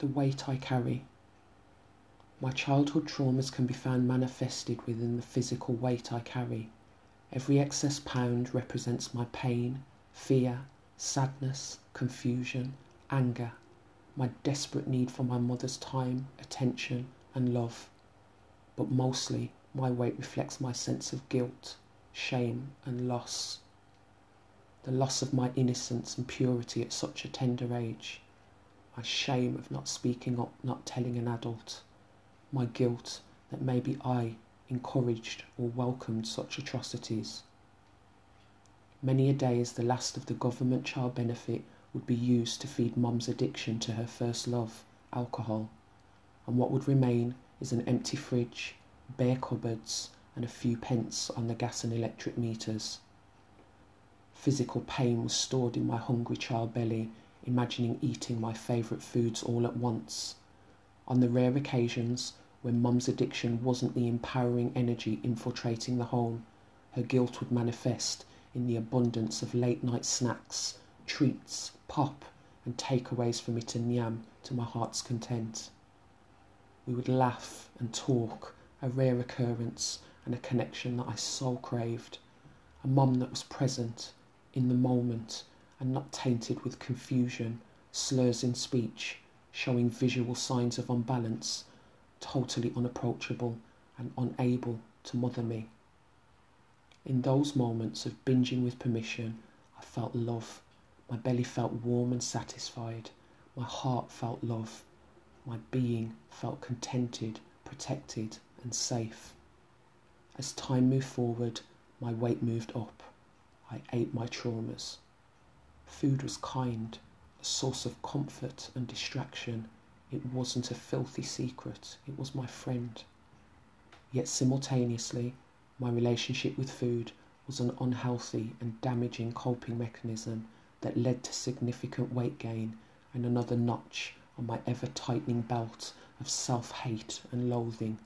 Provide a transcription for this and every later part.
The weight I carry. My childhood traumas can be found manifested within the physical weight I carry. Every excess pound represents my pain, fear, sadness, confusion, anger, my desperate need for my mother's time, attention, and love. But mostly, my weight reflects my sense of guilt, shame, and loss. The loss of my innocence and purity at such a tender age, my shame of not speaking up, not telling an adult, my guilt that maybe I encouraged or welcomed such atrocities. Many a day is the last of the government child benefit would be used to feed mum's addiction to her first love, alcohol, and what would remain is an empty fridge, bare cupboards, and a few pence on the gas and electric meters. Physical pain was stored in my hungry child belly, imagining eating my favourite foods all at once. On the rare occasions when mum's addiction wasn't the empowering energy infiltrating the home, her guilt would manifest in the abundance of late night snacks, treats, pop, and takeaways for me to nyam to my heart's content. We would laugh and talk, a rare occurrence and a connection that I so craved. A mum that was present in the moment and not tainted with confusion, slurs in speech, showing visual signs of unbalance totally unapproachable and unable to mother me. In those moments of binging with permission, I felt love. My belly felt warm and satisfied. My heart felt love. My being felt contented, protected, and safe. As time moved forward, my weight moved up. I ate my traumas. Food was kind, a source of comfort and distraction it wasn't a filthy secret, it was my friend. Yet simultaneously, my relationship with food was an unhealthy and damaging coping mechanism that led to significant weight gain and another notch on my ever tightening belt of self hate and loathing.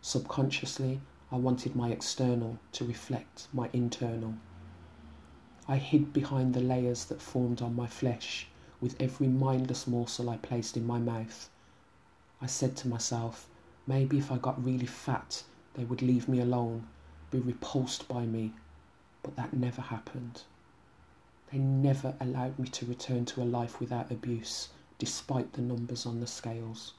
Subconsciously, I wanted my external to reflect my internal. I hid behind the layers that formed on my flesh with every mindless morsel I placed in my mouth. I said to myself, maybe if I got really fat, they would leave me alone, be repulsed by me, but that never happened. They never allowed me to return to a life without abuse, despite the numbers on the scales.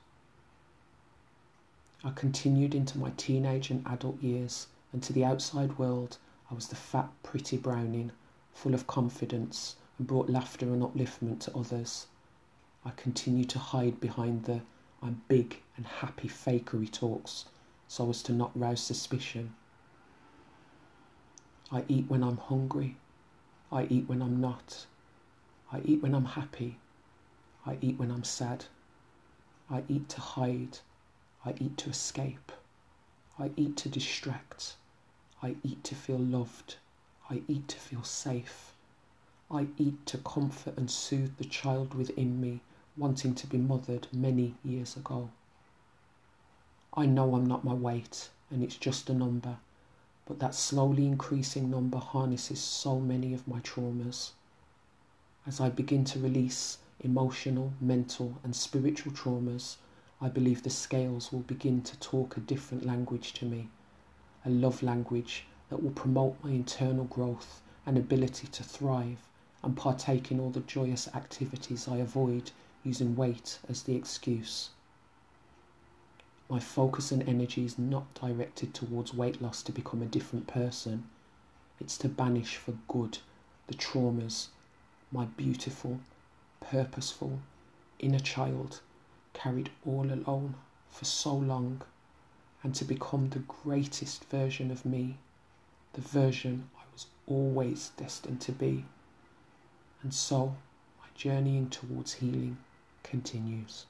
I continued into my teenage and adult years, and to the outside world, I was the fat, pretty browning, full of confidence, and brought laughter and upliftment to others. I continue to hide behind the I'm big and happy fakery talks so as to not rouse suspicion. I eat when I'm hungry. I eat when I'm not. I eat when I'm happy. I eat when I'm sad. I eat to hide. I eat to escape. I eat to distract. I eat to feel loved. I eat to feel safe. I eat to comfort and soothe the child within me wanting to be mothered many years ago. I know I'm not my weight and it's just a number, but that slowly increasing number harnesses so many of my traumas. As I begin to release emotional, mental, and spiritual traumas, I believe the scales will begin to talk a different language to me, a love language that will promote my internal growth and ability to thrive and partake in all the joyous activities I avoid using weight as the excuse. My focus and energy is not directed towards weight loss to become a different person. It's to banish for good the traumas my beautiful, purposeful inner child carried all alone for so long and to become the greatest version of me, the version I was always destined to be. And so, my journeying towards healing continues.